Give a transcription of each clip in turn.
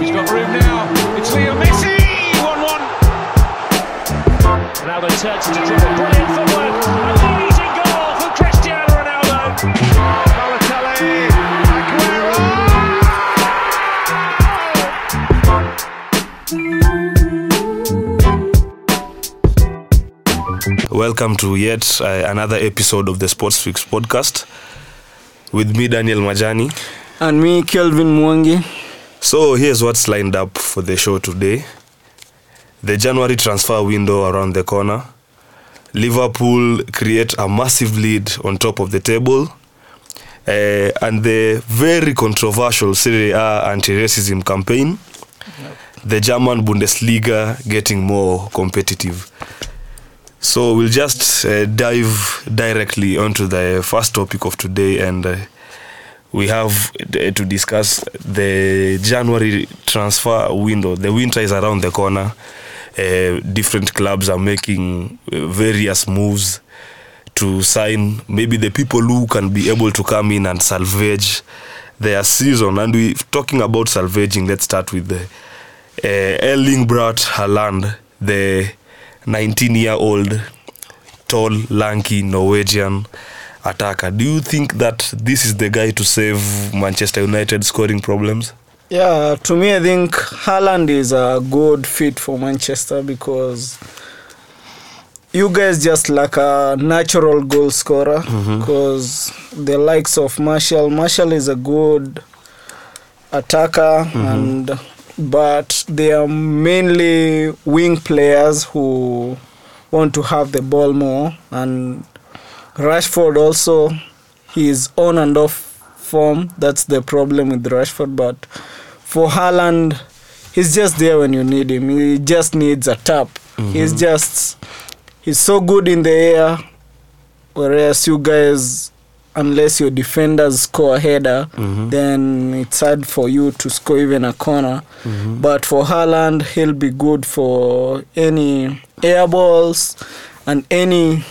He's got room now. It's Leo Messi. 1 1. Ronaldo turns to dribble. Brilliant footwork. Amazing goal for Cristiano Ronaldo. Balotelli. Aguero. Welcome to yet uh, another episode of the Sports Fix podcast with me, Daniel Majani. And me, Kelvin Mwangi. So, here's what's lined up for the show today the January transfer window around the corner. Liverpool create a massive lead on top of the table. Uh, and the very controversial Serie A anti racism campaign. The German Bundesliga getting more competitive. So we'll just uh, dive directly onto the first topic of today, and uh, we have uh, to discuss the January transfer window. The winter is around the corner. Uh, different clubs are making uh, various moves to sign maybe the people who can be able to come in and salvage their season. And we talking about salvaging. Let's start with the uh, Erling Braut Haaland, the 19 year old tall lanky norwegian attacker do you think that this is the guy to save manchester united scoring problems? Yeah, to me, I think Haaland is a good fit for Manchester because you guys just like a natural goal scorer mm-hmm. because the likes of Martial, Martial is a good attacker mm-hmm. and but they are mainly wing players who want to have the ball more and Rashford also he's on and off form. That's the problem with Rashford but for Haaland he's just there when you need him. He just needs a tap. He's mhm. just he's so good in the air whereas you guys unless your defenders score a header mhm. then it's hard for you to score even a corner. Mhm. But for Haaland he'll be good for any air balls and any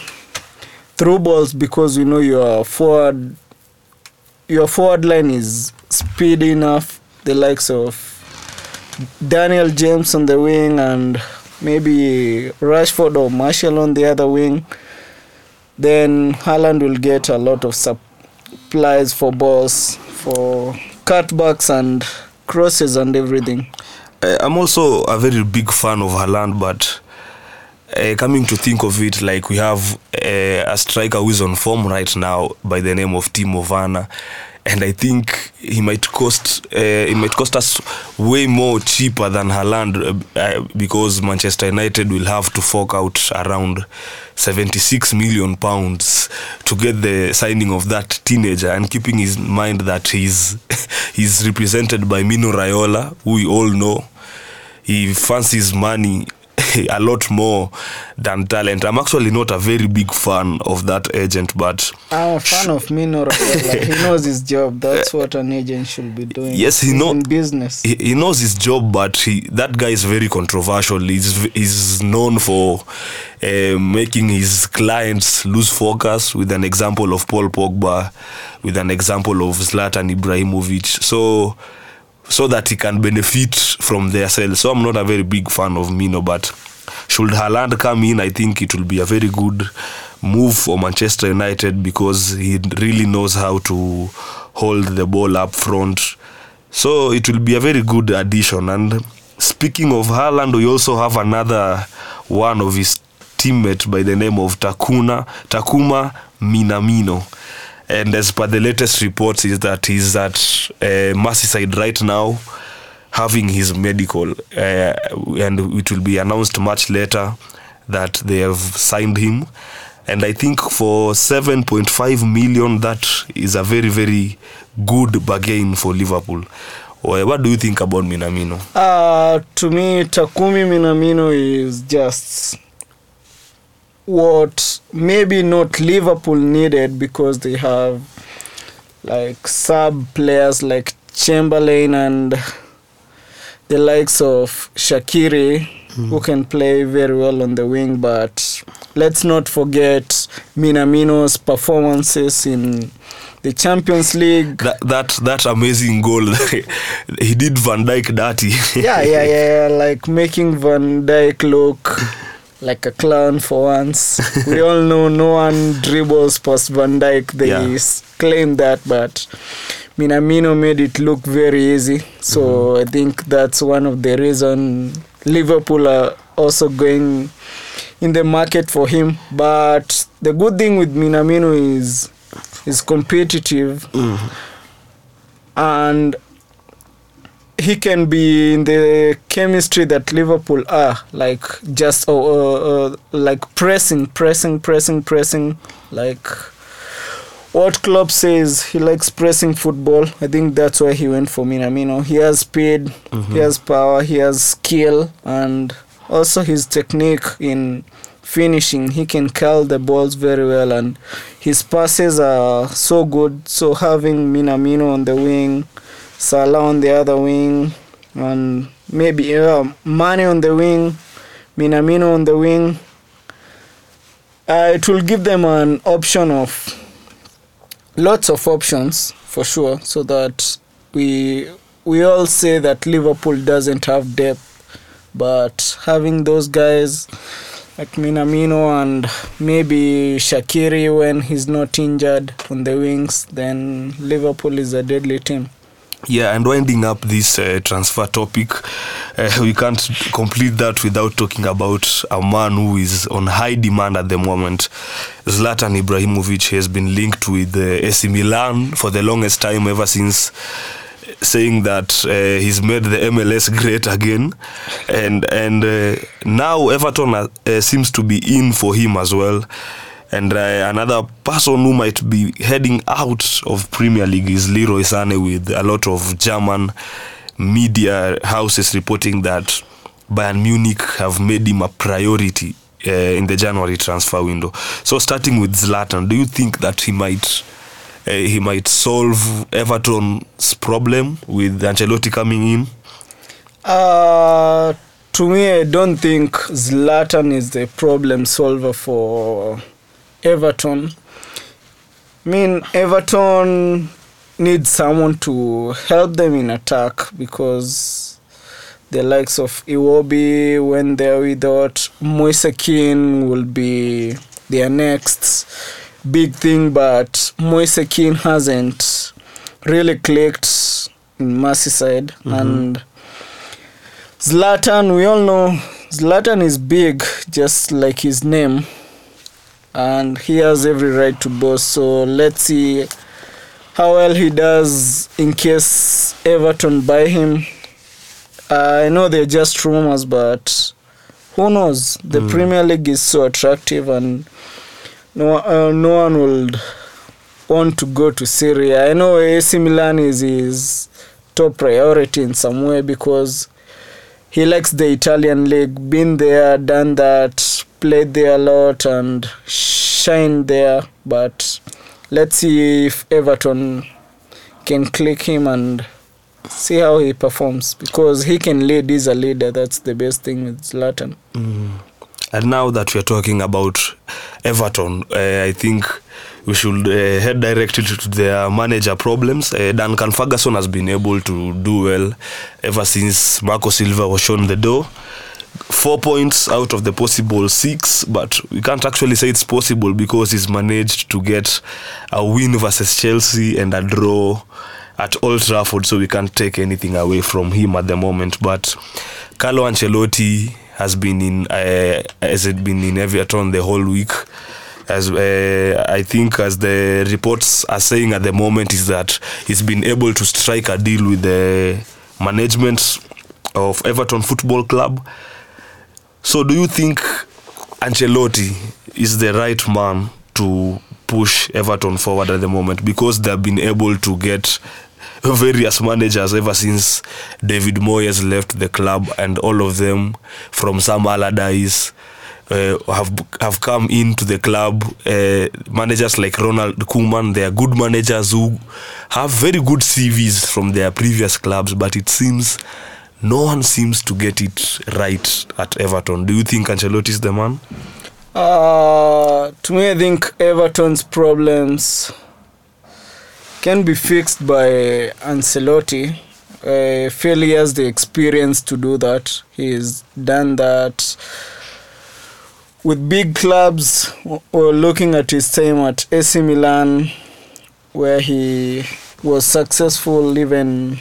through balls because we know your forward your forward line is speedy enough the likes of Daniel James on the wing and maybe Rashford or Martial on the other wing then Haaland will get a lot of supplies for balls for cutbacks and crosses and everything. Uh, i'm also a very big fan of Haaland, but uh, coming to think of it like we have uh, a striker who is on form right now by the name of Timo Werner. And I think he might cost uh, it might cost us way more cheaper than Haaland uh, because Manchester United will have to fork out around 76 million pounds to get the signing of that teenager and keeping in mind that he's he's represented by Mino Raiola who we all know. He fancies money a lot more than talent. I'm actually not a very big fan of that agent, but I'm a fan of Mino Raiola. he knows his job that's what an agent should be doing Yes, he knows in business he, he knows his job, but he, that guy is very controversial. He's, he's known for uh, making his clients lose focus with an example of Paul Pogba, with an example of Zlatan Ibrahimovic. So, so that he can benefit from their sales. So I'm not a very big fan of Mino, but should Haaland come in, I think it will be a very good move for Manchester United because he really knows how to hold the ball up front. So it will be a very good addition. And speaking of Haaland, we also have another one of his teammate by the name of Takuna Takuma Minamino. And as per the latest reports, is that he's at uh, Merseyside right now, having his medical, uh, and it will be announced much later that they have signed him. And I think for 7.5 million, that is a very, very good bargain for Liverpool. What do you think about Minamino? Uh, to me, Takumi Minamino is just what maybe not Liverpool needed because they have like sub players like Chamberlain and the likes of Shaqiri who hmm. can play very well on the wing. But let's not forget Minamino's performances in the Champions League. That that that amazing goal, he did Van Dijk dirty. yeah, yeah, yeah, yeah, like making Van Dijk look like a clown for once. we all know no one dribbles past Van Dijk. They Yeah. claim that, but Minamino made it look very easy. So mm-hmm. I think that's one of the reason Liverpool are also going in the market for him. But the good thing with Minamino is is competitive mm-hmm. and he can be in the chemistry that Liverpool are, like just uh, uh, like pressing, pressing, pressing, pressing. Like what Klopp says, he likes pressing football. I think that's why he went for Minamino. He has speed, he has power, he has skill, and also his technique in finishing. He can curl the balls very well, and his passes are so good. So having Minamino on the wing, Salah on the other wing, and maybe uh, Mane on the wing, Minamino on the wing. Uh, it will give them an option of lots of options for sure, so that we we all say that Liverpool doesn't have depth, but having those guys like Minamino and maybe Shaqiri when he's not injured on the wings, then Liverpool is a deadly team. Yeah, and winding up this uh, transfer topic, uh, we can't complete that without talking about a man who is on high demand at the moment. Zlatan Ibrahimovic has been linked with uh, AC Milan for the longest time, ever since saying that uh, he's made the MLS great again, and and uh, now Everton uh, uh, seems to be in for him as well. And uh, another person who might be heading out of Premier League is Leroy Sane, with a lot of German media houses reporting that Bayern Munich have made him a priority uh, in the January transfer window. So, starting with Zlatan, do you think that he might uh, he might solve Everton's problem with Ancelotti coming in? Uh, to me, I don't think Zlatan is the problem solver for Everton. I mean, Everton needs someone to help them in attack because the likes of Iwobi, when they're without Moise Kean, will be their next big thing. But Moise Kean hasn't really clicked in Merseyside mm-hmm. and. Zlatan, we all know Zlatan is big, just like his name, and he has every right to boast. So let's see how well he does in case Everton buy him. I know they're just rumors, but who knows? The Premier League is so attractive, and no, uh, no one will want to go to Serie A. I know AC Milan is his top priority in some way because he likes the Italian league, been there, done that, played there a lot, and shined there. But let's see if Everton can click him and see how he performs because he can lead. He's a leader. That's the best thing with Zlatan. And now that we're talking about Everton, uh, I think we should uh, head directly to their manager problems. Uh, Duncan Ferguson has been able to do well ever since Marco Silva was shown the door. Four points out of the possible six, but we can't actually say it's possible because he's managed to get a win versus Chelsea and a draw at Old Trafford, so we can't take anything away from him at the moment. But Carlo Ancelotti has been in uh, has been in Everton the whole week. As uh, I think, as the reports are saying at the moment, is that he's been able to strike a deal with the management of Everton Football Club. So, do you think Ancelotti is the right man to push Everton forward at the moment because they've been able to get various managers ever since David Moyes left the club, and all of them from Sam Allardyce uh, have have come into the club. Uh, managers like Ronald Koeman, they are good managers who have very good CVs from their previous clubs, but it seems no one seems to get it right at Everton. Do you think Ancelotti is the man? Uh, to me, I think Everton's problems can be fixed by Ancelotti. He has the experience to do that. He's done that with big clubs. We're looking at his time at AC Milan, where he was successful, even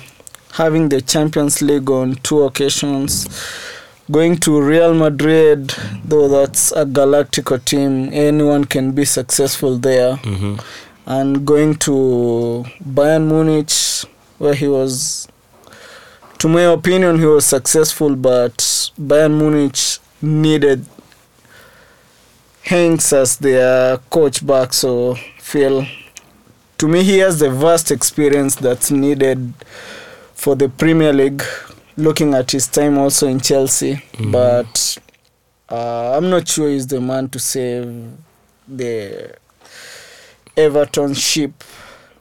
having the Champions League on two occasions. Going to Real Madrid, though that's a Galactico team, anyone can be successful there. Mhm. And going to Bayern Munich, where he was, to my opinion, he was successful, but Bayern Munich needed Heynckes as their coach back, so feel to me he has the vast experience that's needed for the Premier League. Looking at his time also in Chelsea, but uh, I'm not sure he's the man to save the Everton ship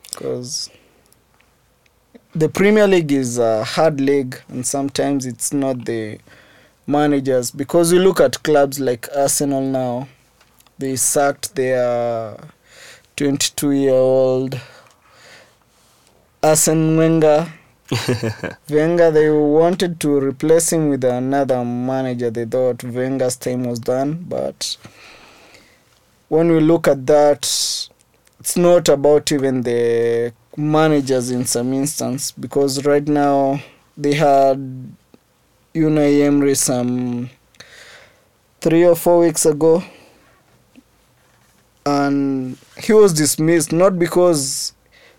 because the Premier League is a hard league, and sometimes it's not the managers because you look at clubs like Arsenal now, they sacked their 22 year old Arsene Wenger. Wenger, they wanted to replace him with another manager. They thought Wenger's time was done, but when we look at that, it's not about even the managers in some instance because right now they had Unai Emery some three or four weeks ago, and he was dismissed not because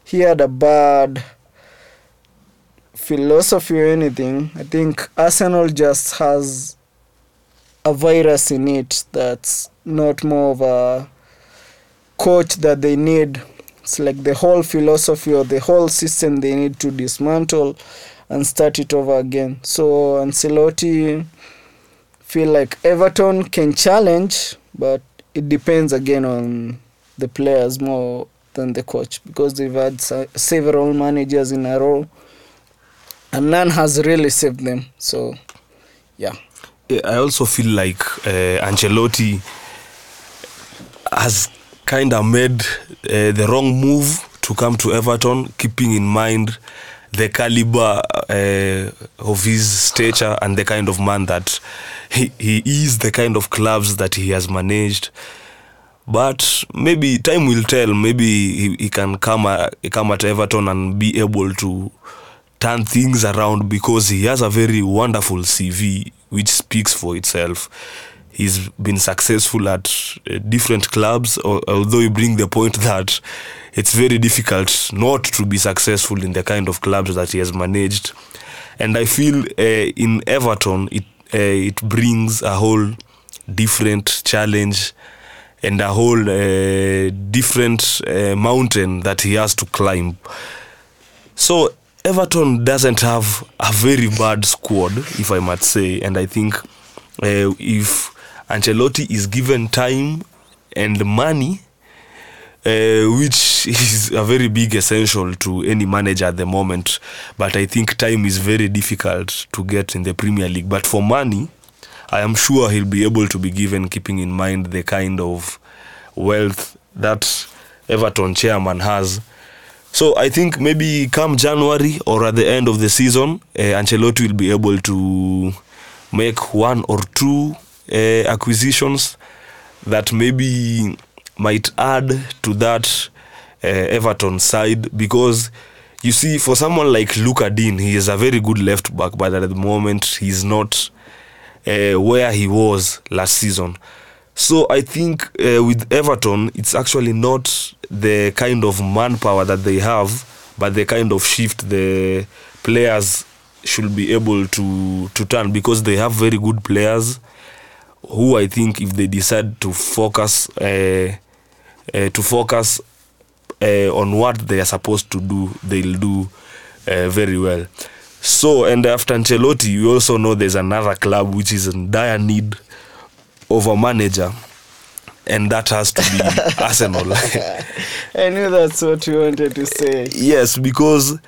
he had a bad philosophy or anything. I think Arsenal just has a virus in it that's not more of a coach that they need. It's like the whole philosophy or the whole system they need to dismantle and start it over again. So Ancelotti feel like Everton can challenge, but it depends again on the players more than the coach because they've had several managers in a row and none has really saved them. So, yeah. I also feel like uh, Ancelotti has kind of made uh, the wrong move to come to Everton, keeping in mind the caliber uh, of his stature and the kind of man that he, he is, the kind of clubs that he has managed. But maybe time will tell. Maybe he, he can come uh, come at Everton and be able to turn things around because he has a very wonderful CV which speaks for itself. He's been successful at uh, different clubs, al- although you bring the point that it's very difficult not to be successful in the kind of clubs that he has managed. And I feel uh, in Everton, it uh, it brings a whole different challenge and a whole uh, different uh, mountain that he has to climb. So Everton doesn't have a very bad squad, if I might say, and I think uh, if Ancelotti is given time and money, uh, which is a very big essential to any manager at the moment, but I think time is very difficult to get in the Premier League. But for money, I am sure he'll be able to be given, keeping in mind the kind of wealth that Everton chairman has. So I think maybe come January or at the end of the season, uh, Ancelotti will be able to make one or two uh, acquisitions that maybe might add to that uh, Everton side because you see, for someone like Luka Dean, he is a very good left back, but at the moment he's not uh, where he was last season. So I think uh, with Everton, it's actually not the kind of manpower that they have, but the kind of shift the players should be able to to turn because they have very good players who I think if they decide to focus uh, uh, to focus uh, on what they are supposed to do, they'll do uh, very well. So, and after Ancelotti, we also know there's another club which is in dire need of a manager, and that has to be Arsenal. I knew that's what you wanted to say. yes, because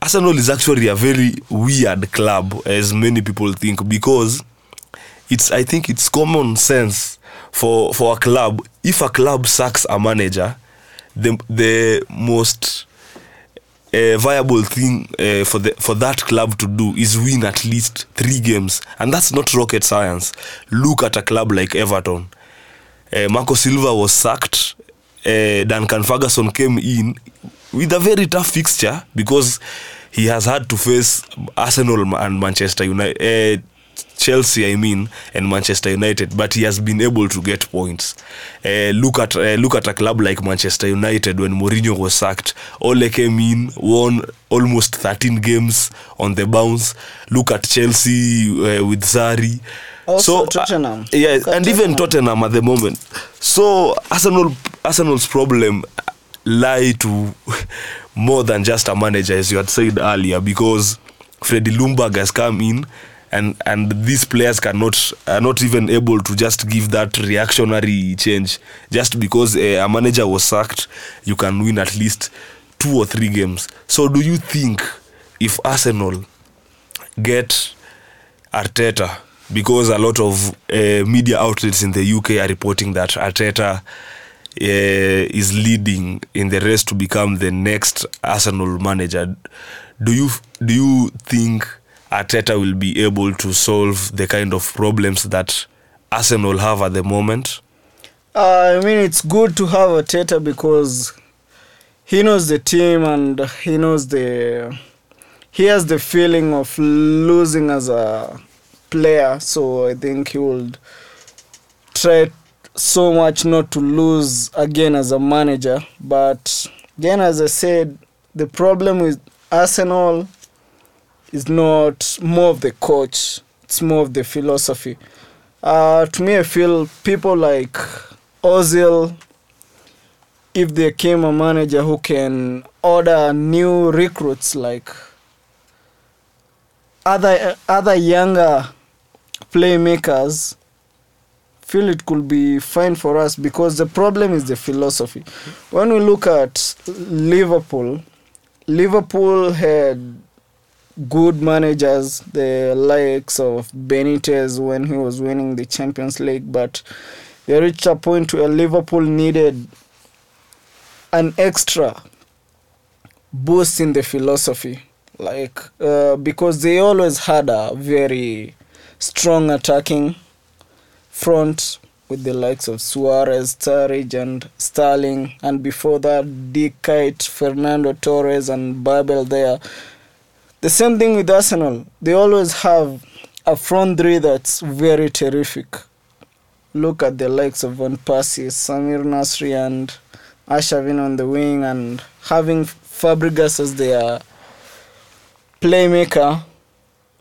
Arsenal is actually a very weird club, as many people think, because it's I think it's common sense for for a club. If a club sacks a manager, the the most uh, viable thing uh, for the for that club to do is win at least three games, and that's not rocket science. Look at a club like Everton. Uh, Marco Silva was sacked. Uh, Duncan Ferguson came in with a very tough fixture because he has had to face Arsenal and Manchester United. Uh, Chelsea, I mean, and Manchester United, but he has been able to get points. Uh, look at uh, look at a club like Manchester United when Mourinho was sacked. Ole came in, won almost 13 games on the bounce. Look at Chelsea uh, with Zari. Also so Tottenham. yeah, Look at and even Tottenham at the moment. So Arsenal Arsenal's problem lie to more than just a manager, as you had said earlier, because Freddie Lumberg has come in. And and these players cannot are not even able to just give that reactionary change. Just because uh, a manager was sacked, you can win at least two or three games. So do you think if Arsenal get Arteta because a lot of uh, media outlets in the UK are reporting that Arteta uh, is leading in the race to become the next Arsenal manager. Do you do you think Arteta will be able to solve the kind of problems that Arsenal have at the moment? Uh, I mean, it's good to have Arteta because he knows the team and he knows the. He has the feeling of losing as a player, so I think he would try so much not to lose again as a manager. But again, as I said, the problem with Arsenal is not more of the coach, it's more of the philosophy. Uh, to me, I feel people like Ozil, if there came a manager who can order new recruits like other other younger playmakers, feel it could be fine for us because the problem is the philosophy. When we look at Liverpool, Liverpool had good managers, the likes of Benitez when he was winning the Champions League, but they reached a point where Liverpool needed an extra boost in the philosophy, like uh, because they always had a very strong attacking front with the likes of Suarez, Sturridge, and Sterling, and before that, Dick Fernando Torres, and Babel there. The same thing with Arsenal. They always have a front three that's very terrific. Look at the likes of Van Persie, Samir Nasri, and Arshavin on the wing, and having Fabregas as their playmaker.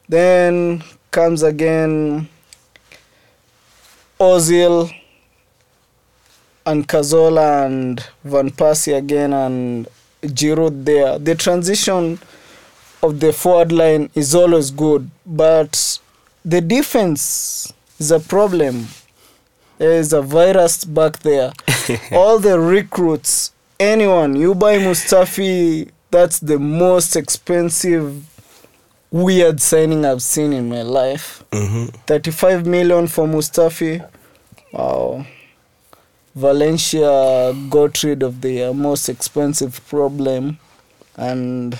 Then comes again Ozil and Cazorla and Van Persie again and Giroud there. The transition of the forward line is always good, but the defense is a problem. There is a virus back there. All the recruits, anyone, you buy Mustafi, that's the most expensive weird signing I've seen in my life. Mm-hmm. 35 million for Mustafi. Wow. Valencia got rid of their most expensive problem and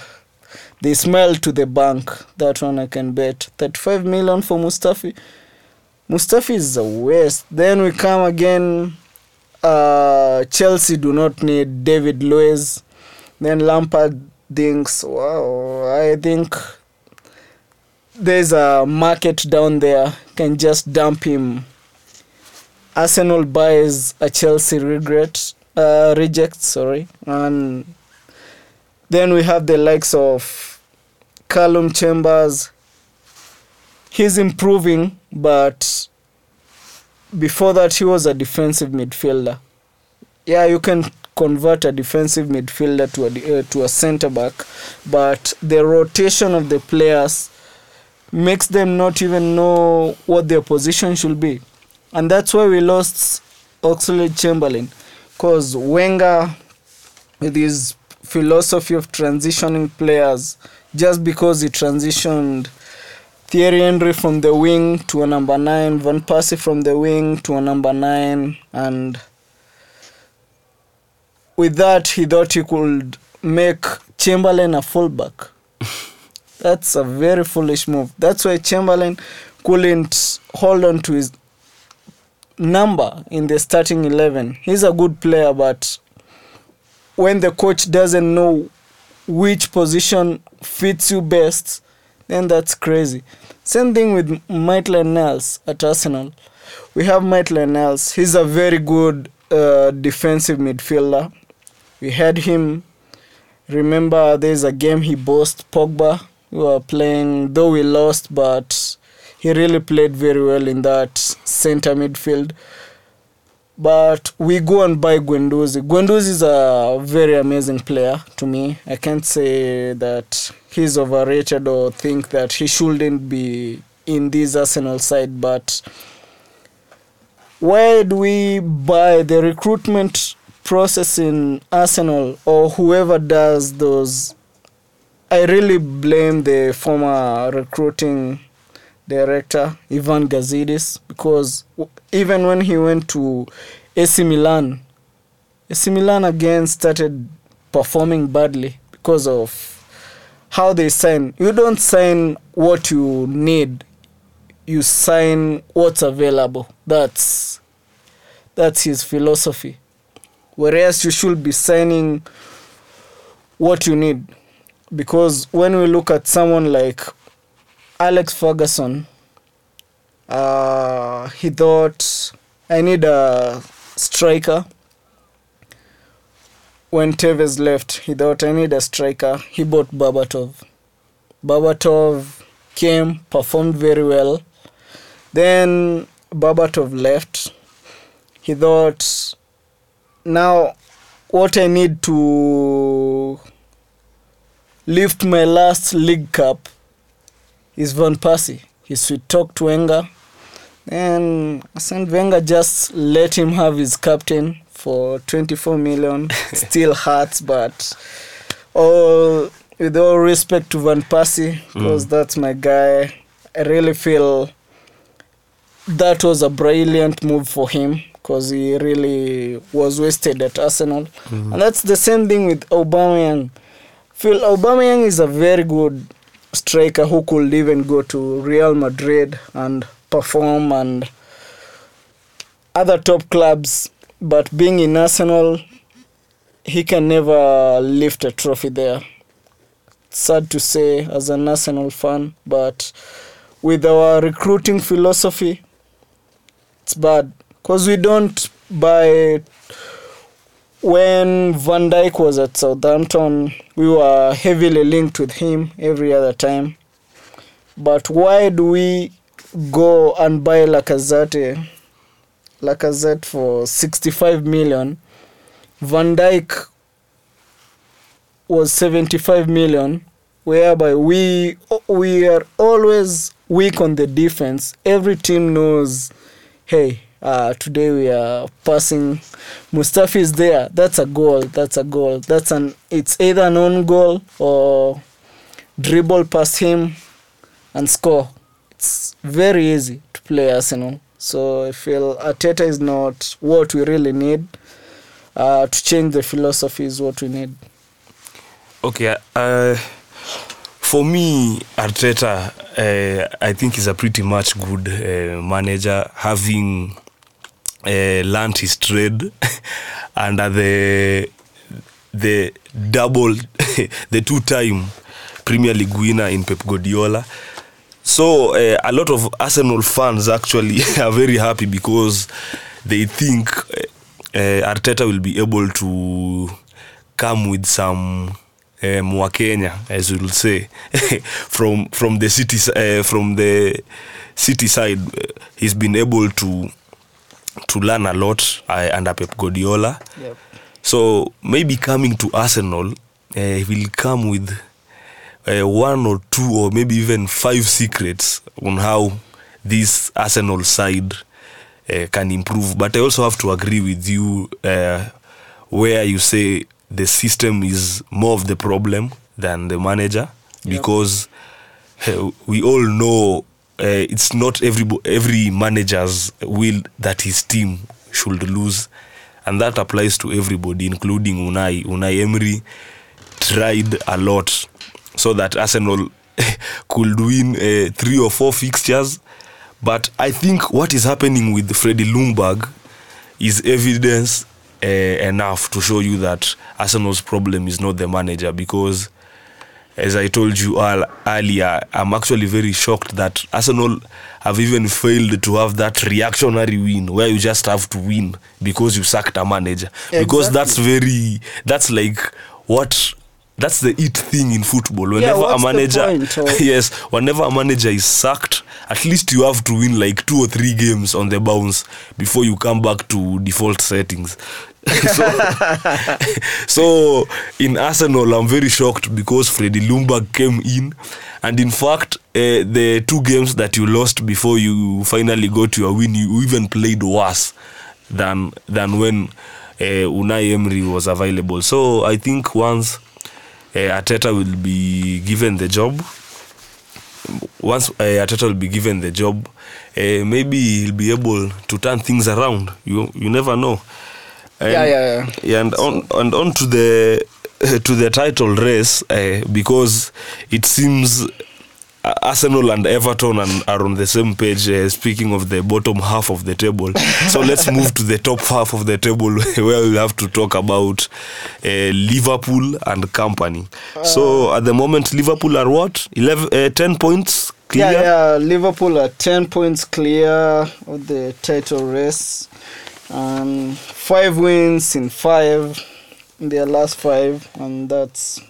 they smiled to the bank. That one I can bet. 35 million for Mustafi. Mustafi is the worst. Then we come again. Uh, Chelsea do not need David Luiz. Then Lampard thinks, wow, I think there's a market down there. Can just dump him. Arsenal buys a Chelsea regret, uh, reject, sorry, and then we have the likes of Calum Chambers. He's improving, but before that, he was a defensive midfielder. Yeah, you can convert a defensive midfielder to a uh, to a centre back, but the rotation of the players makes them not even know what their position should be, and that's why we lost Oxlade Chamberlain, because Wenger, with his philosophy of transitioning players, just because he transitioned Thierry Henry from the wing to a number nine, Van Persie from the wing to a number nine, and with that he thought he could make Chamberlain a fullback. That's a very foolish move. That's why Chamberlain couldn't hold on to his number in the starting 11. He's a good player, but when the coach doesn't know which position fits you best, then that's crazy. Same thing with Maitland Niles at Arsenal. We have Maitland Niles. He's a very good uh, defensive midfielder. We had him. Remember, there's a game he bossed Pogba. We were playing, though we lost, but he really played very well in that center midfield. But we go and buy Guendouzi. Guendouzi is a very amazing player to me. I can't say that he's overrated or think that he shouldn't be in this Arsenal side, but why do we buy the recruitment process in Arsenal or whoever does those? I really blame the former recruiting director Ivan Gazidis because even when he went to AC Milan, AC Milan again started performing badly because of how they sign. You don't sign what you need. You sign what's available. That's that's his philosophy. Whereas you should be signing what you need. Because when we look at someone like Alex Ferguson, uh, he thought I need a striker. When Tevez left, he thought I need a striker. He bought Berbatov. Berbatov came, performed very well. Then Berbatov left. He thought now what I need to lift my last league cup is Van Persie. He should talk to Wenger. And Arsene Wenger just let him have his captain for 24 million. Still hurts, but all with all respect to Van Persie, mm. because that's my guy. I really feel that was a brilliant move for him because he really was wasted at Arsenal. Mm. And that's the same thing with Aubameyang. Phil Aubameyang is a very good striker who could even go to Real Madrid and perform and other top clubs, but being in Arsenal, he can never lift a trophy there. Sad to say as an Arsenal fan, but with our recruiting philosophy, it's bad because we don't buy. When Van Dyke was at Southampton, we were heavily linked with him every other time. But why do we go and buy Lacazette, Lacazette for 65 million? Van Dyke was 75 million, whereby we we are always weak on the defense. Every team knows, hey, uh, today we are passing. Mustafi is there. That's a goal. That's a goal. That's an. It's either an own goal or dribble past him and score. It's very easy to play Arsenal. So I feel Ateta is not what we really need. Uh, to change the philosophy is what we need. Okay, uh, for me, Arteta, uh, I think he's a pretty much good uh, manager, having uh, learned his trade under the the double, the two-time Premier League winner in Pep Guardiola. So uh, a lot of Arsenal fans actually are very happy because they think uh, Arteta will be able to come with some uh, Mwakenya, as we'll say, from from the city uh, from the city side. He's been able to to learn a lot uh, under Pep Guardiola. Yep. So maybe coming to Arsenal, uh, will come with uh, one or two or maybe even five secrets on how this Arsenal side uh, can improve. But I also have to agree with you uh, where you say the system is more of the problem than the manager because uh, we all know uh, it's not every every manager's will that his team should lose and that applies to everybody including Unai Unai Emery tried a lot so that Arsenal could win uh, three or four fixtures. But I think what is happening with freddy lumberg is evidence uh, enough to show you that Arsenal's problem is not the manager because as I told you all earlier, I'm actually very shocked that Arsenal have even failed to have that reactionary win where you just have to win because you sacked a manager. Because that's very that's like what that's the it thing in football. Whenever what's a manager yes, whenever a manager is sacked, at least you have to win like two or three games on the bounce before you come back to default settings. so, so in Arsenal, I'm very shocked because Freddie Lumberg came in, and in fact, uh, the two games that you lost before you finally got your win, you even played worse than than when uh, Unai Emery was available. So I think once uh, Ateta will be given the job, once uh, Ateta will be given the job, uh, maybe he'll be able to turn things around. You you never know. And, Yeah, yeah, yeah, and on and on to the to the title race uh, because it seems uh, Arsenal and Everton and are on the same page. Uh, speaking of the bottom half of the table, so let's move to the top half of the table where we have to talk about uh, Liverpool and company. so at the moment, Liverpool are what 11, uh, 10 points clear. Yeah, yeah. Liverpool are ten points clear of the title race. Um, five wins in five in their last five, and that's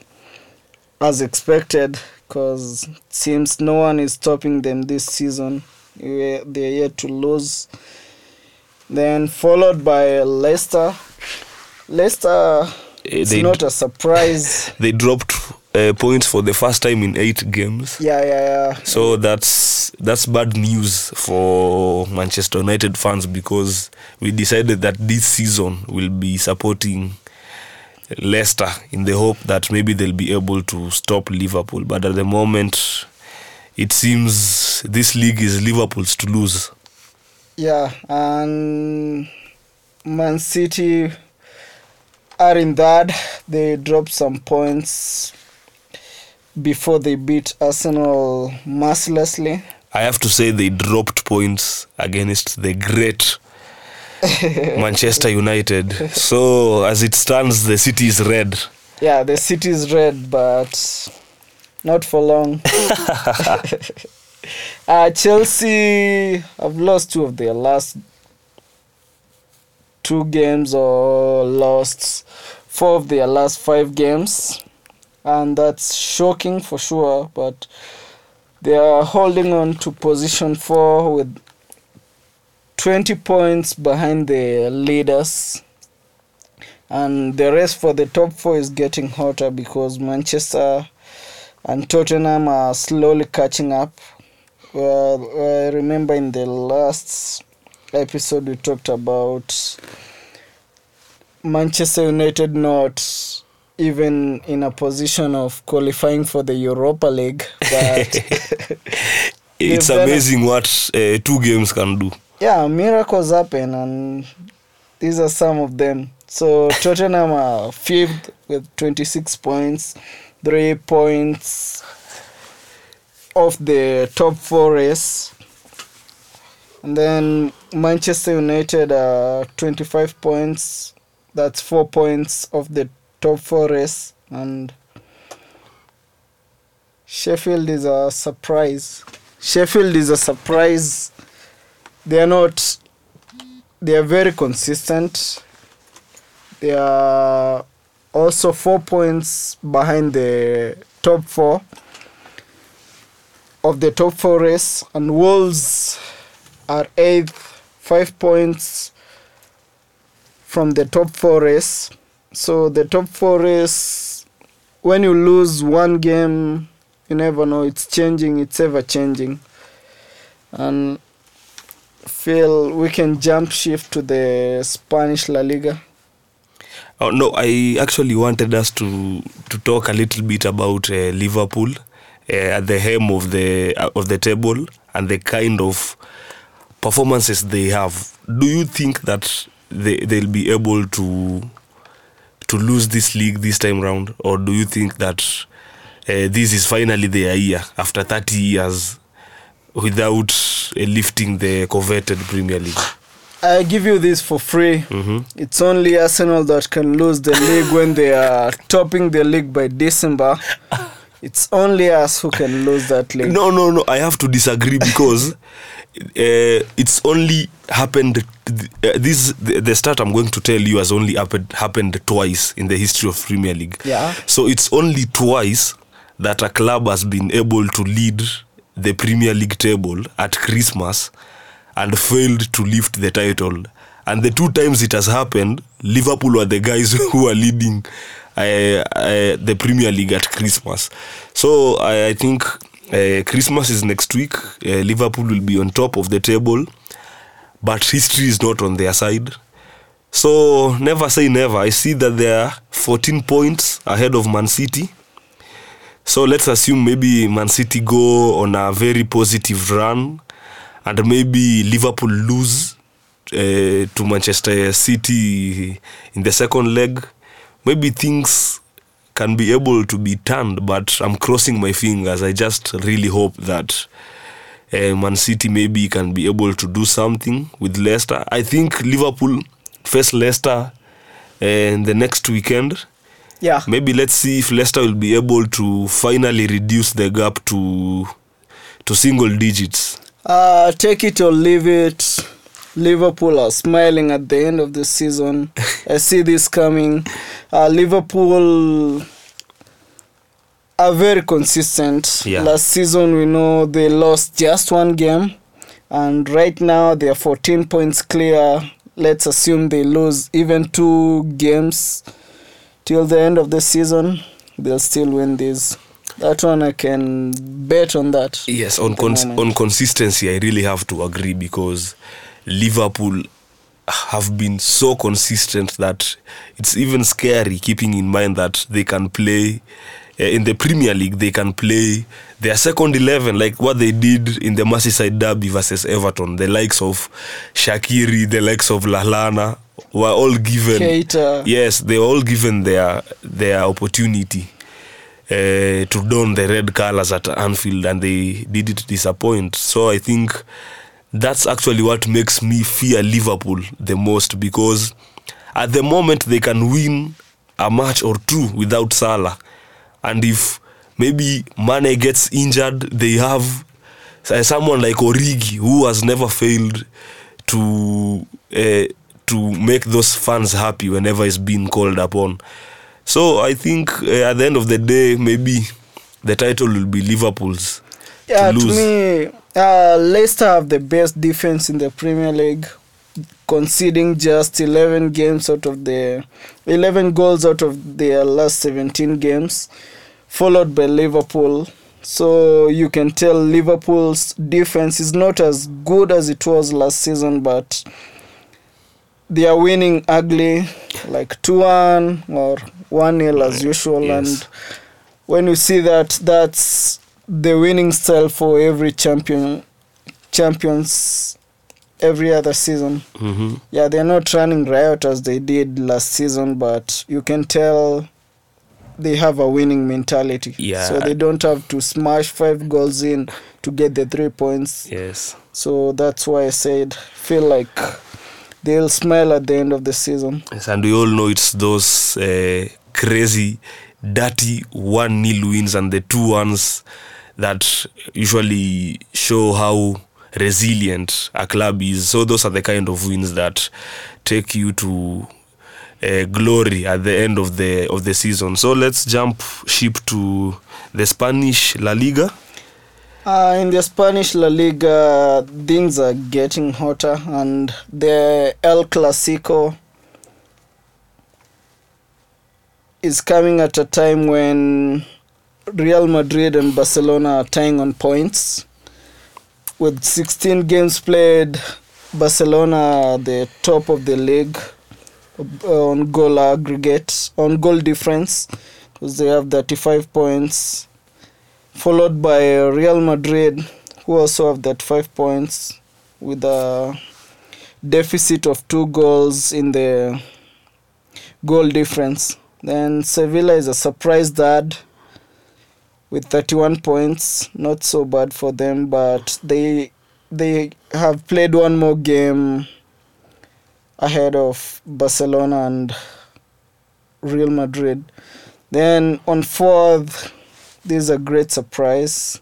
as expected because seems no one is stopping them this season. They- They're yet to lose. Then followed by Leicester. Leicester, it's they not a surprise. They dropped uh, points for the first time in eight games. yeah, yeah, yeah. So that's that's bad news for Manchester United fans because we decided that this season we'll be supporting Leicester in the hope that maybe they'll be able to stop Liverpool. But at the moment, it seems this league is Liverpool's to lose. Yeah, and Man City are in that. They dropped some points before they beat Arsenal mercilessly. I have to say they dropped points against the great Manchester United. So as it stands, the city is red. Yeah, the City is red, but not for long. uh, Chelsea have lost two of their last two games or lost four of their last five games. And that's shocking for sure, but they are holding on to position four with 20 points behind the leaders and the race for the top four is getting hotter because Manchester and Tottenham are slowly catching up. Well, I remember in the last episode we talked about Manchester United not even in a position of qualifying for the Europa League, but It's They've done it. amazing what uh, two games can do. yeah, miracles happen, and these are some of them. So Tottenham are fifth with 26 points, three points off the top four race. And then Manchester United are 25 points. That's four points off the top four race. And Sheffield is a surprise. Sheffield is a surprise. They are not. They are very consistent. They are also four points behind the top four of the top four race, and Wolves are eighth, five points from the top four race. So the top four race, when you lose one game, you never know. It's changing. It's ever changing, and feel we can jump shift to the Spanish La Liga. Oh, no, I actually wanted us to to talk a little bit about uh, Liverpool uh, at the hem of the uh, of the table and the kind of performances they have. Do you think that they they'll be able to to lose this league this time round, or do you think that uh, this is finally their year after 30 years without uh, lifting the coveted Premier League? I give you this for free. Mhm. It's only Arsenal that can lose the league when they are topping the league by December. It's only us who can lose that league. No, no, no. I have to disagree because uh, it's only happened. Uh, this the, the start I'm going to tell you has only happened happened twice in the history of Premier League. Yeah. So it's only twice that a club has been able to lead the Premier League table at Christmas and failed to lift the title. And the two times it has happened, Liverpool were the guys who are leading uh, uh, the Premier League at Christmas. So I, I think uh, Christmas is next week. Uh, Liverpool will be on top of the table, but history is not on their side. So never say never. I see that they are 14 points ahead of Man City. So let's assume maybe Man City go on a very positive run and maybe Liverpool lose uh, to Manchester City in the second leg. Maybe things can be able to be turned, but I'm crossing my fingers. I just really hope that uh, Man City maybe can be able to do something with Leicester. I think Liverpool face Leicester uh, in the next weekend. Yeah. Maybe let's see if Leicester will be able to finally reduce the gap to to single digits. Uh, take it or leave it. Liverpool are smiling at the end of the season. I see this coming. Uh, Liverpool are very consistent. Yeah. Last season, we know they lost just one game, and right now they are 14 points clear. Let's assume they lose even two games till the end of the season. They'll still win this. That one I can bet on that. Yes, on cons- on consistency, I really have to agree because Liverpool have been so consistent that it's even scary. Keeping in mind that they can play uh, in the Premier League, they can play their second eleven, like what they did in the Merseyside derby versus Everton. The likes of Shaqiri, the likes of Lallana were all given. Yes, they were all given their their opportunity uh, to don the red colors at Anfield, and they did it disappoint. So I think that's actually what makes me fear Liverpool the most because at the moment they can win a match or two without Salah, and if maybe Mane gets injured, they have someone like Origi who has never failed to uh, to make those fans happy whenever he's been called upon. So I think uh, at the end of the day, maybe the title will be Liverpool's. Yeah, to to, me, uh, Leicester have the best defense in the Premier League, conceding just 11 games out of the 11 goals out of their last 17 games, followed by Liverpool. So you can tell Liverpool's defense is not as good as it was last season, but they are winning ugly, like 2 1 or 1 0 as usual. Yes. And when you see that, that's the winning style for every champion champions every other season. hmm Yeah, they're not running riot as they did last season, but you can tell they have a winning mentality. Yeah. So they don't have to smash five goals in to get the three points. Yes. So that's why I said feel like they'll smile at the end of the season. Yes, and we all know it's those uh, crazy, dirty one nil wins and the two ones that usually show how resilient a club is. So those are the kind of wins that take you to uh, glory at the end of the of the season. So let's jump ship to the Spanish La Liga. Uh, in the Spanish La Liga, things are getting hotter, and the El Clasico is coming at a time when Real Madrid and Barcelona are tying on points. With 16 games played, Barcelona are the top of the league uh, on goal aggregate, on goal difference, because they have 35 points followed by Real Madrid, who also have that five points with a deficit of two goals in the goal difference. Then Sevilla is a surprise third with 31 points. Not so bad for them, but they they have played one more game ahead of Barcelona and Real Madrid. Then on fourth, this is a great surprise.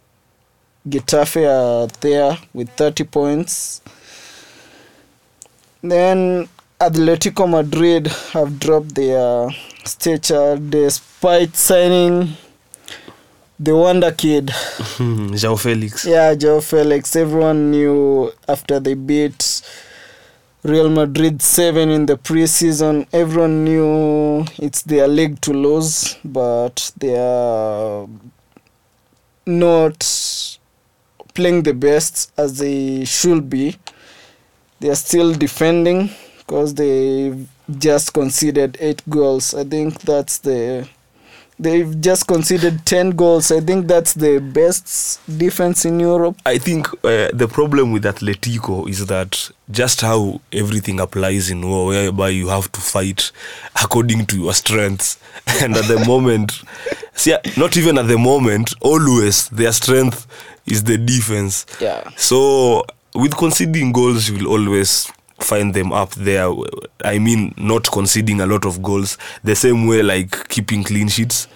Getafe are there with 30 points. Then Atletico Madrid have dropped their stature despite signing the wonder kid. Hmm, João Felix. Yeah, João Felix. Everyone knew after they beat Real Madrid 7 in the preseason, everyone knew it's their league to lose, but they are not playing the best as they should be. They are still defending because they just conceded 8 goals. I think that's the They've just conceded 10 goals. I think that's the best defense in Europe. I think uh, the problem with Atletico is that just how everything applies in war, whereby you have to fight according to your strengths. And at the moment, see, not even at the moment, always their strength is the defense. Yeah. So with conceding goals, you will always find them up there. I mean, not conceding a lot of goals. The same way, like keeping clean sheets.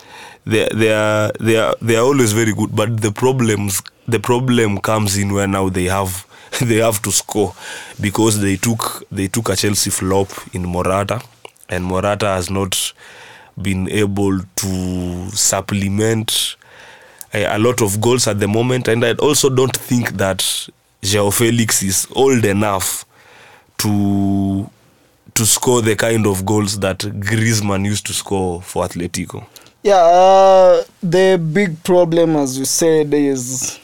They they are they are they are always very good. But the problems the problem comes in where now they have they have to score because they took they took a Chelsea flop in Morata, and Morata has not been able to supplement a, a lot of goals at the moment. And I also don't think that João Felix is old enough to to score the kind of goals that Griezmann used to score for Atletico. Yeah, uh, the big problem, as you said, is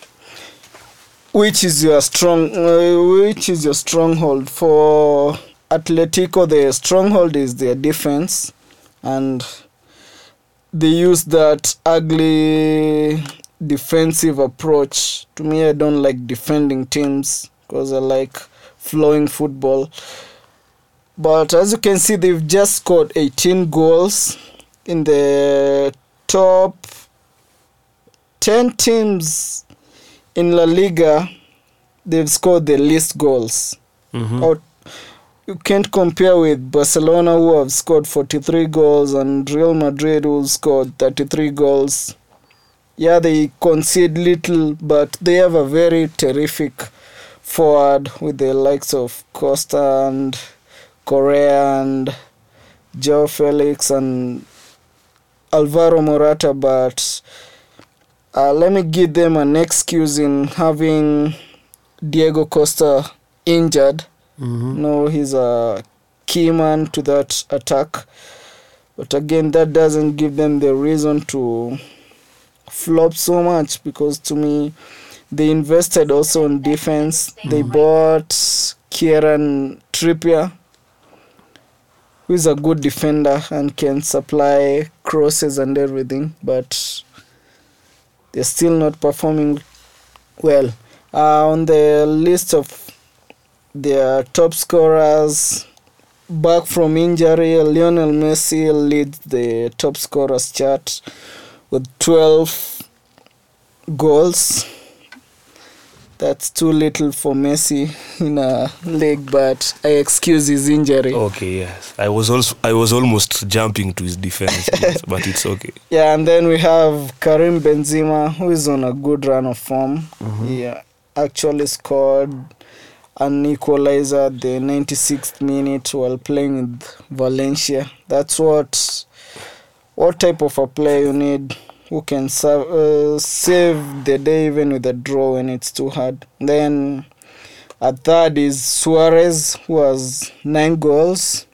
which is your strong, uh, which is your stronghold for Atletico. The stronghold is their defense, and they use that ugly defensive approach. To me, I don't like defending teams because I like flowing football. But as you can see, they've just scored 18 goals in the top 10 teams in La Liga. They've scored the least goals. Mm-hmm. Or you can't compare with Barcelona, who have scored 43 goals, and Real Madrid, who scored 33 goals. Yeah, they concede little, but they have a very terrific forward with the likes of Costa and Correa and João Felix and Alvaro Morata, but uh, let me give them an excuse in having Diego Costa injured. No, he's a key man to that attack. But again, that doesn't give them the reason to flop so much because to me, they invested also in defense. They bought Kieran Trippier, who is a good defender and can supply crosses and everything, but they're still not performing well. Uh, on the list of their top scorers, back from injury, Lionel Messi leads the top scorers chart with 12 goals. That's too little for Messi in a league, but I excuse his injury. Okay, yes. I was also I was almost jumping to his defense, but, but it's okay. Yeah, and then we have Karim Benzema, who is on a good run of form. He uh, actually scored an equalizer the 96th minute while playing with Valencia. That's what what type of a player you need who can serve, uh, save the day even with a draw when it's too hard. Then at third is Suarez, who has nine goals.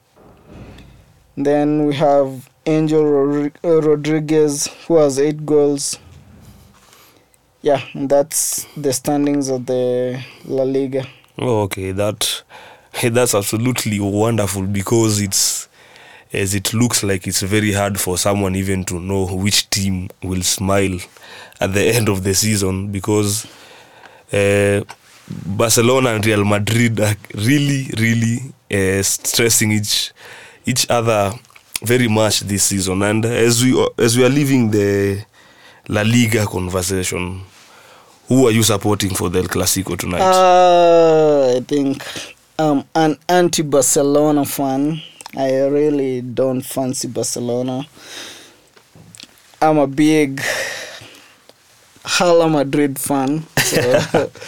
Then we have Angel uh, Rodriguez, who has eight goals. Yeah, that's the standings of the La Liga. Oh, okay, that that's absolutely wonderful because it's as it looks like it's very hard for someone even to know which team will smile at the end of the season because uh, Barcelona and Real Madrid are really, really uh, stressing each each other very much this season. And as we as we are leaving the La Liga conversation, who are you supporting for the El Clasico tonight? Uh, I think I'm an anti-Barcelona fan. I really don't fancy Barcelona. I'm a big Hala Madrid fan. So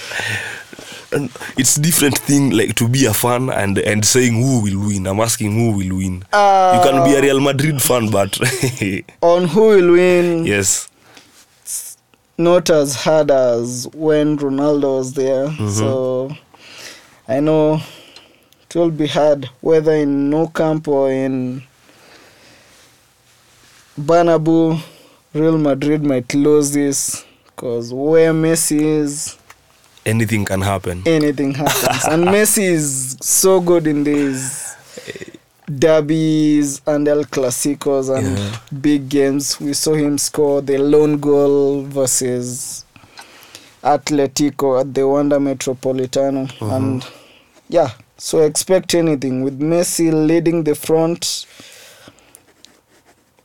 And it's different thing like to be a fan and and saying who will win. I'm asking who will win. you can be a uh, Real Madrid fan, but on who will win, yes, not as hard as when Ronaldo was there. Mm-hmm. So I know it will be hard whether in Nou Camp or in Bernabeu. Real Madrid might lose this because where Messi is, anything can happen. anything happens. and Messi is so good in these derbies and El Clasicos and Yeah. big games. We saw him score the lone goal versus Atletico at the Wanda Metropolitano. Uh-huh. And yeah, so expect anything with Messi leading the front.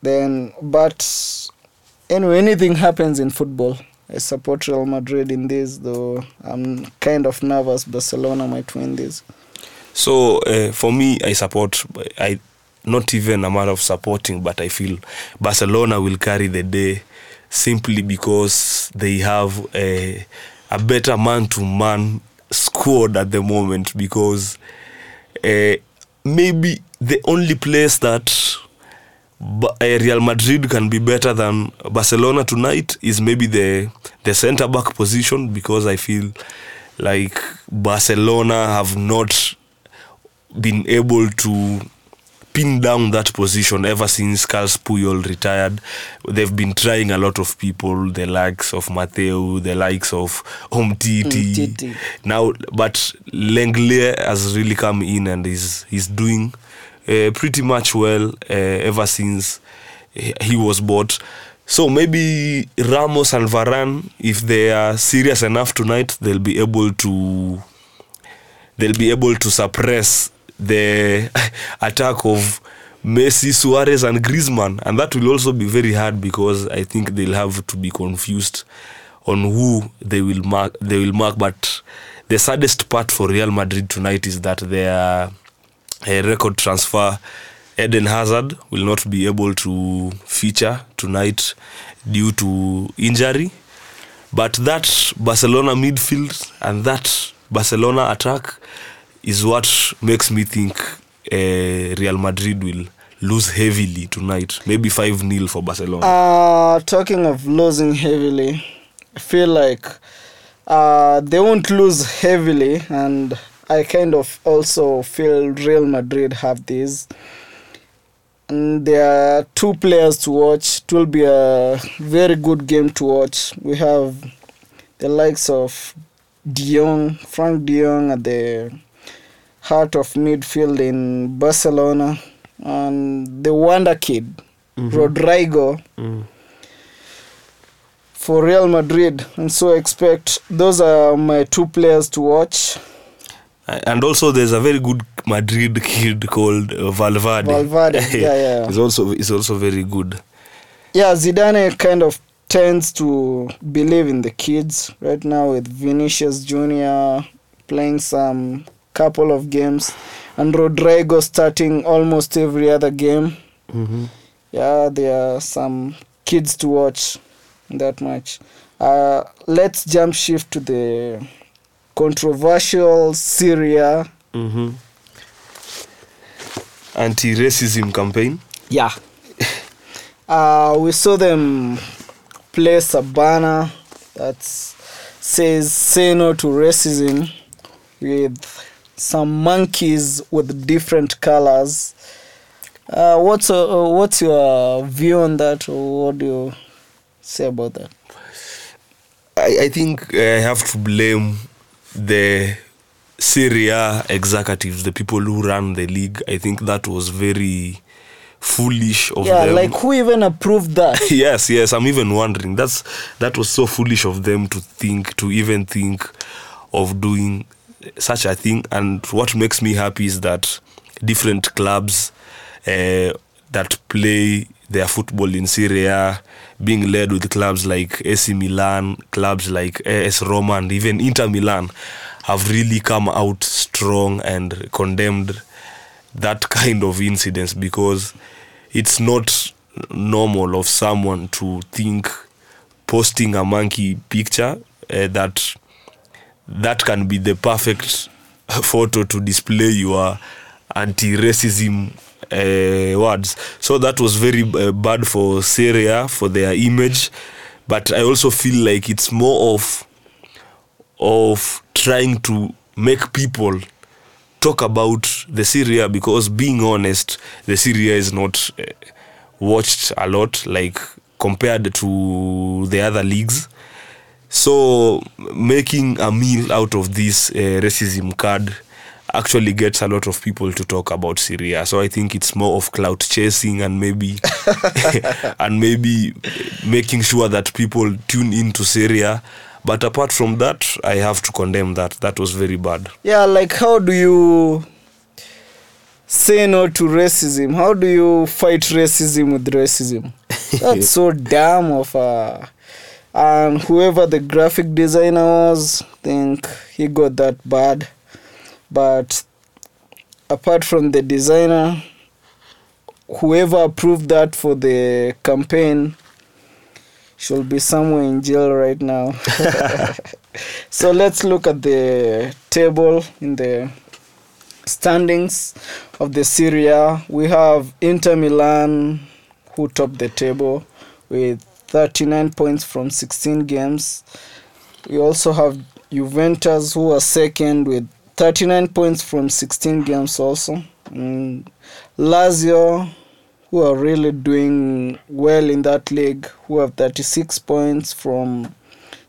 Then, but anyway, anything happens in football. I support Real Madrid in this, though I'm kind of nervous Barcelona might win this. So uh, for me, I support. I not even a matter of supporting, but I feel Barcelona will carry the day simply because they have a, a better man-to-man squad at the moment. Because uh, maybe the only place that uh, Real Madrid can be better than Barcelona tonight is maybe the the centre back position because I feel like Barcelona have not been able to pin down that position ever since Carlos Puyol retired. They've been trying a lot of people, the likes of Mateo, the likes of Omtiti. Umtiti. Now, but Lenglet has really come in and is he's doing uh, pretty much well uh, ever since he he was bought. So maybe Ramos and Varane, if they are serious enough tonight, they'll be able to they'll be able to suppress the attack of Messi, Suarez, and Griezmann, and that will also be very hard because I think they'll have to be confused on who they will mark. They will mark, but the saddest part for Real Madrid tonight is that their uh, record transfer Eden Hazard will not be able to feature tonight due to injury. But that Barcelona midfield and that Barcelona attack is what makes me think uh, Real Madrid will lose heavily tonight. Maybe 5 0 for Barcelona. Uh, talking of losing heavily, I feel like uh, they won't lose heavily, and I kind of also feel Real Madrid have this. And there are two players to watch. It will be a very good game to watch. We have the likes of De Jong, Frank De Jong at the heart of midfield in Barcelona, and the wonder kid, Rodrygo Mm. for Real Madrid, and so expect those are my two players to watch. And also, there's a very good Madrid kid called uh, Valverde. Valverde, yeah, yeah. He's also, he's also very good. Yeah, Zidane kind of tends to believe in the kids right now with Vinicius Junior playing some couple of games, and Rodrygo starting almost every other game. Mm-hmm. Yeah, there are some kids to watch that match. Uh, let's jump shift to the controversial Serie A. Mm-hmm. Anti-racism campaign. Yeah. uh, we saw them place a banner that says "Say no to racism" with some monkeys with different colors. Uh, what's uh, what's your view on that, or what do you say about that? I, I think I have to blame the Serie A executives, the people who run the league. I think that was very foolish of yeah, them. Yeah, like who even approved that? yes, yes. I'm even wondering. That's that was so foolish of them to think, to even think of doing such a thing. And what makes me happy is that different clubs, uh, that play their football in Serie A, being led with clubs like AC Milan, clubs like AS Roma, and even Inter Milan, have really come out strong and condemned that kind of incidents because it's not normal of someone to think posting a monkey picture uh, that that can be the perfect photo to display your anti-racism uh, words so that was very uh, bad for syria for their image but i also feel like it's more of of trying to make people talk about the Syria because being honest, the Syria is not uh, watched a lot like compared to the other leagues. So making a meal out of this uh, racism card actually gets a lot of people to talk about Serie A. So I think it's more of clout chasing and maybe and maybe making sure that people tune into Serie A. But apart from that, I have to condemn that. That was very bad. yeah like how do you say no to racism how do you fight racism with racism that's so damn of a and whoever the graphic designer was think he got that bad but apart from the designer whoever approved that for the campaign should be somewhere in jail right now so let's look at the table in the standings of the Serie A. We have Inter Milan who top the table with 39 points from 16 games. We also have Juventus who are second with 39 points from 16 games also. And Lazio who are really doing well in that league who have 36 points from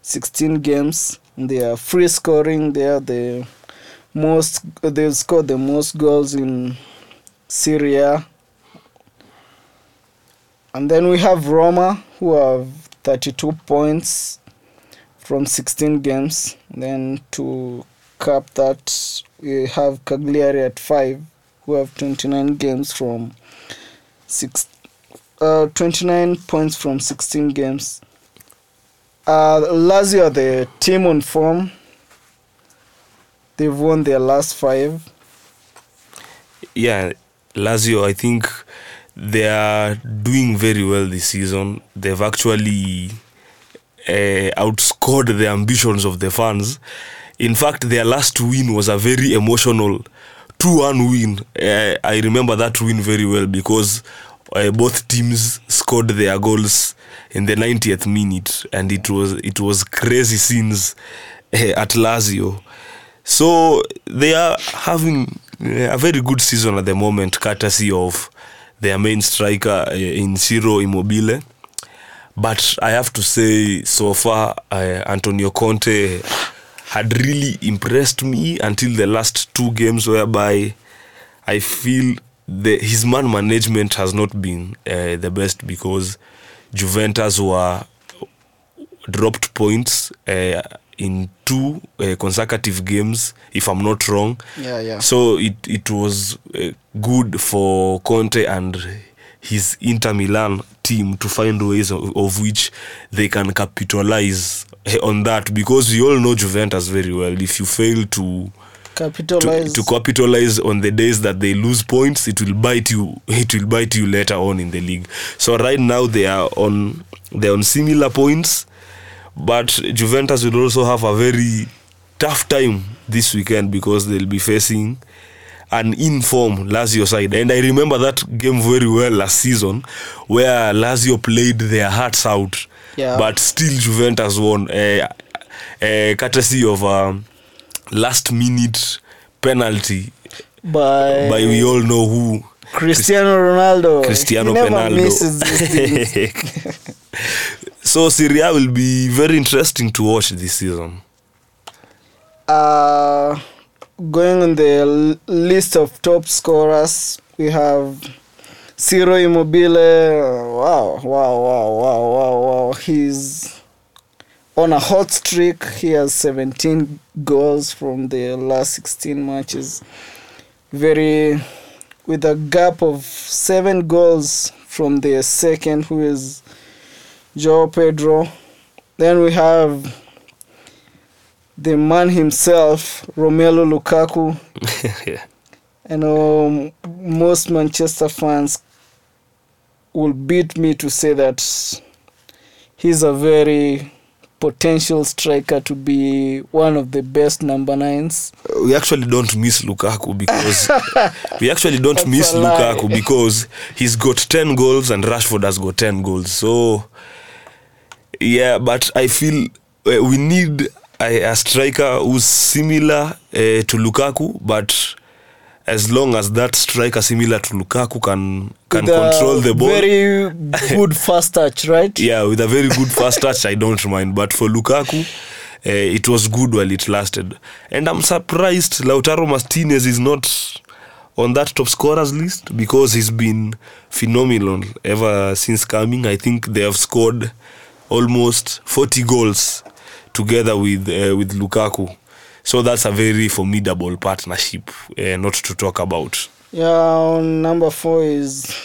16 games. They are free scoring. They are the most. They scored the most goals in Serie A. And then we have Roma who have 32 points from 16 games. Then to cap that, we have Cagliari at 5 who have 29 games from six, uh, 29 points from 16 games. Uh, Lazio are the team on form. They've won their last five. yeah, Lazio, I think they are doing very well this season. They've actually uh, outscored the ambitions of the fans. In fact, their last win was a very emotional 2 1 win. Uh, I remember that win very well because uh, both teams scored their goals in the 90th minute and it was it was crazy scenes uh, at Lazio. So they are having uh, a very good season at the moment, courtesy of their main striker uh, in Ciro Immobile. But I have to say, so far, uh, Antonio Conte had really impressed me until the last two games, whereby I feel the, his man management has not been uh, the best because Juventus were dropped points uh, in two uh, consecutive games, if I'm not wrong. Yeah, yeah. So it it was uh, good for Conte and his Inter Milan team to find ways of, of which they can capitalize eh, on that because we all know Juventus very well. If you fail to to, to capitalize on the days that they lose points it will bite you it will bite you later on in the league so right now they are on they're on similar points but juventus will also have a very tough time this weekend because they'll be facing an in-form lazio side and i remember that game very well last season where lazio played their hearts out Yeah. but still juventus won uh, uh, courtesy of a last minute penalty by, by we all know who Cristiano Ronaldo. Cristiano Ronaldo. so Serie A will be very interesting to watch this season. uh, going on the l- list of top scorers, we have Ciro Immobile. Wow, wow, wow, wow, wow, wow. He's on a hot streak. He has 17 goals from the last 16 matches. Very, with a gap of seven goals from the second, who is Joao Pedro. Then we have the man himself, Romelu Lukaku. yeah. I know most Manchester fans will beat me to say that he's a very potential striker to be one of the best number nines. we actually don't miss Lukaku because we actually don't That's miss. Lukaku because he's got 10 goals and Rashford has got 10 goals. So yeah, but I feel uh, we need a, a striker who's similar uh, to Lukaku but as long as that striker similar to Lukaku can can With control the ball. Very good fast touch, right? yeah with a very good fast touch i don't mind. But for lukaku uh, it was good while it lasted. And i'm surprised lautaro martinez is not on that top scorers list because he's been phenomenal ever since coming. I think they have scored almost 40 goals together with uh, with lukaku so that's a very formidable partnership uh, not to talk about Yeah, on number four is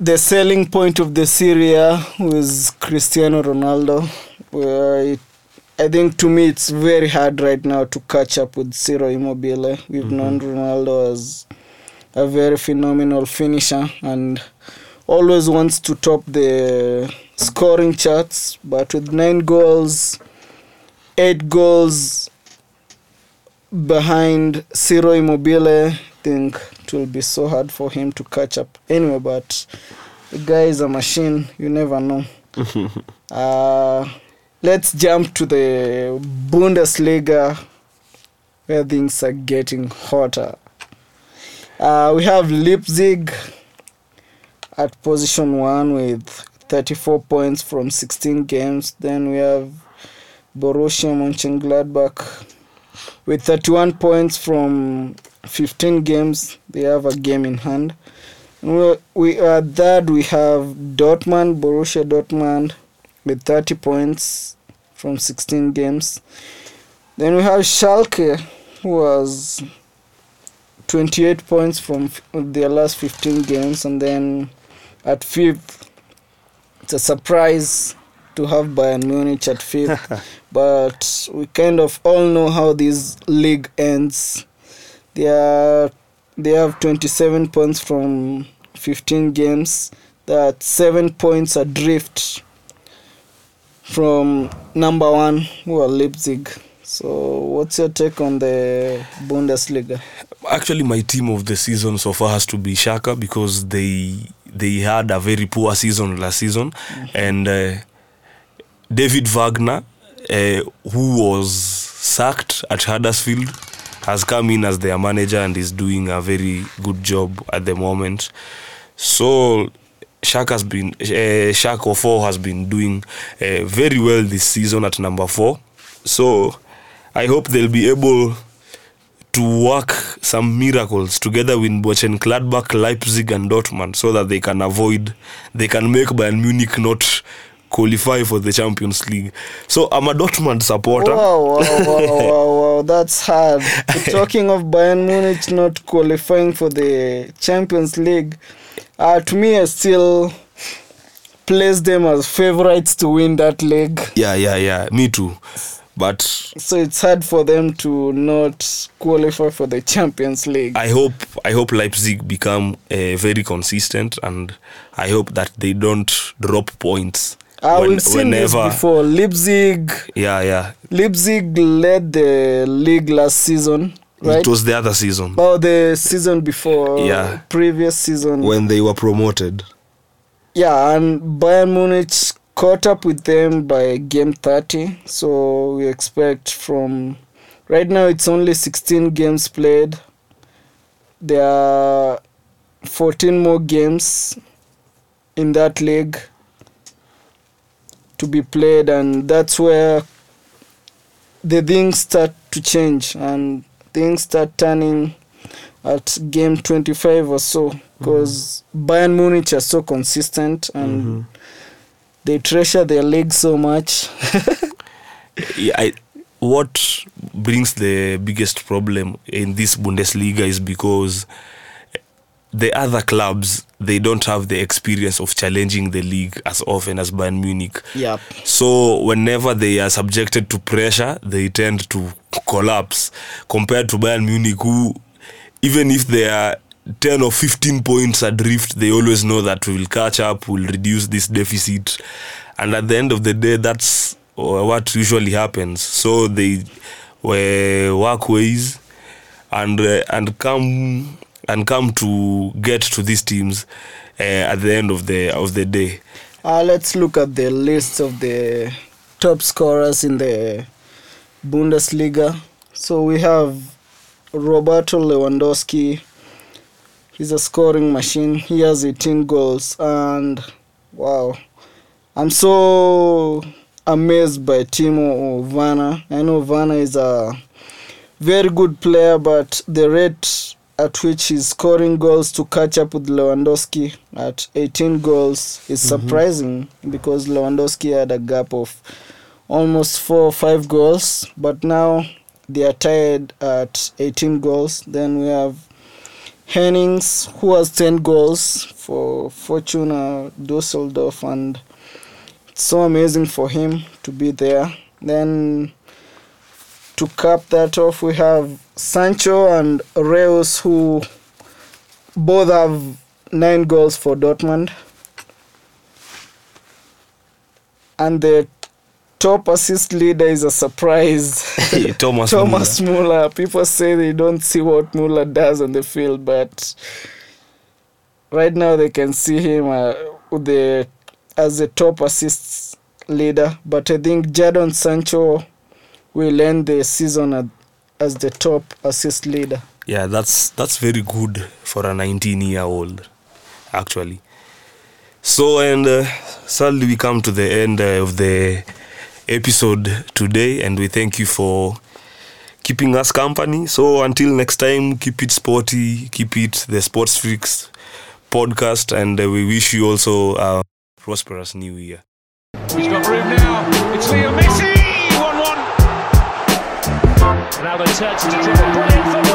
the selling point of the Serie A was Cristiano Ronaldo. Where it, I think to me it's very hard right now to catch up with Ciro Immobile. We've known Ronaldo as a very phenomenal finisher and always wants to top the scoring charts. But with nine goals, eight goals behind Ciro Immobile, I think it will be so hard for him to catch up. Anyway, but the guy is a machine. You never know. uh, let's jump to the Bundesliga where things are getting hotter. Uh, we have Leipzig at position one with 34 points from 16 games. Then we have Borussia Mönchengladbach with 31 points from 15 games. They have a game in hand. And we, we are third. We have Dortmund, Borussia Dortmund, with 30 points from 16 games. Then we have Schalke, who has 28 points from their last 15 games, and then at fifth, it's a surprise to have Bayern Munich at fifth, but we kind of all know how this league ends. They are they have 27 points from 15 games. That seven points adrift from number one, who are Leipzig. So, what's your take on the Bundesliga? actually my team of the season so far has to be Schalke because they they had a very poor season last season. And uh, David Wagner uh, who was sacked at Huddersfield has come in as their manager and is doing a very good job at the moment. So Shaq has been uh, Shaq has been doing uh, very well this season at number four. So I hope they'll be able to work some miracles together with Gladbach, Leipzig, and Dortmund so that they can avoid, they can make Bayern Munich not qualify for the Champions League. So I'm a Dortmund supporter. Wow, wow, wow, wow, wow, that's hard. Talking of Bayern Munich not qualifying for the Champions League, uh, to me, I still place them as favorites to win that league. Yeah, yeah, yeah. Me too. But So it's hard for them to not qualify for the Champions League. I hope I hope Leipzig become uh, very consistent, and I hope that they don't drop points. I when, we've seen this before. Leipzig, Yeah, yeah. Leipzig led the league last season, right? It was the other season oh, the season before, Yeah. previous season. when they were promoted. Yeah, and Bayern Munich caught up with them by game 30. So we expect from right now it's only 16 games played. There are 14 more games in that league to be played, and that's where the things start to change and things start turning at game 25 or so because mm-hmm. Bayern Munich are so consistent and mm-hmm. They treasure their league so much. yeah, I, what brings the biggest problem in this Bundesliga is because the other clubs they don't have the experience of challenging the league as often as Bayern Munich. Yep. So whenever they are subjected to pressure, they tend to collapse compared to Bayern Munich, who even if they are 10 or 15 points adrift, they always know that we will catch up, we'll reduce this deficit. And at the end of the day, that's uh, what usually happens. So they were work ways and uh, and come and come to get to these teams uh, at the end of the of the day. Uh, let's look at the list of the top scorers in the Bundesliga. So we have Roberto Lewandowski. He's a scoring machine. He has 18 goals, and wow, I'm so amazed by Timo Werner. I know Werner is a very good player, but the rate at which he's scoring goals to catch up with Lewandowski at 18 goals is mm-hmm. surprising because Lewandowski had a gap of almost four or five goals, but now they are tied at 18 goals. Then we have Hennings, who has 10 goals for Fortuna Dusseldorf, and it's so amazing for him to be there. Then to cap that off, we have Sancho and Reus, who both have nine goals for Dortmund. And the top assist leader is a surprise. Thomas Thomas Muller. People say they don't see what Muller does on the field, but right now they can see him uh, the as the top assists leader. But I think Jadon Sancho will end the season at, as the top assist leader. Yeah, that's that's very good for a 19 year old, actually. So, and uh, sadly, we come to the end uh, of the episode today, and we thank you for keeping us company. So, until next time, keep it sporty, keep it the Sports Freaks podcast, and uh, we wish you also a prosperous new year. He's got room now. It's Leo Messi. 1 1. Now they turn to dribble. Brilliant.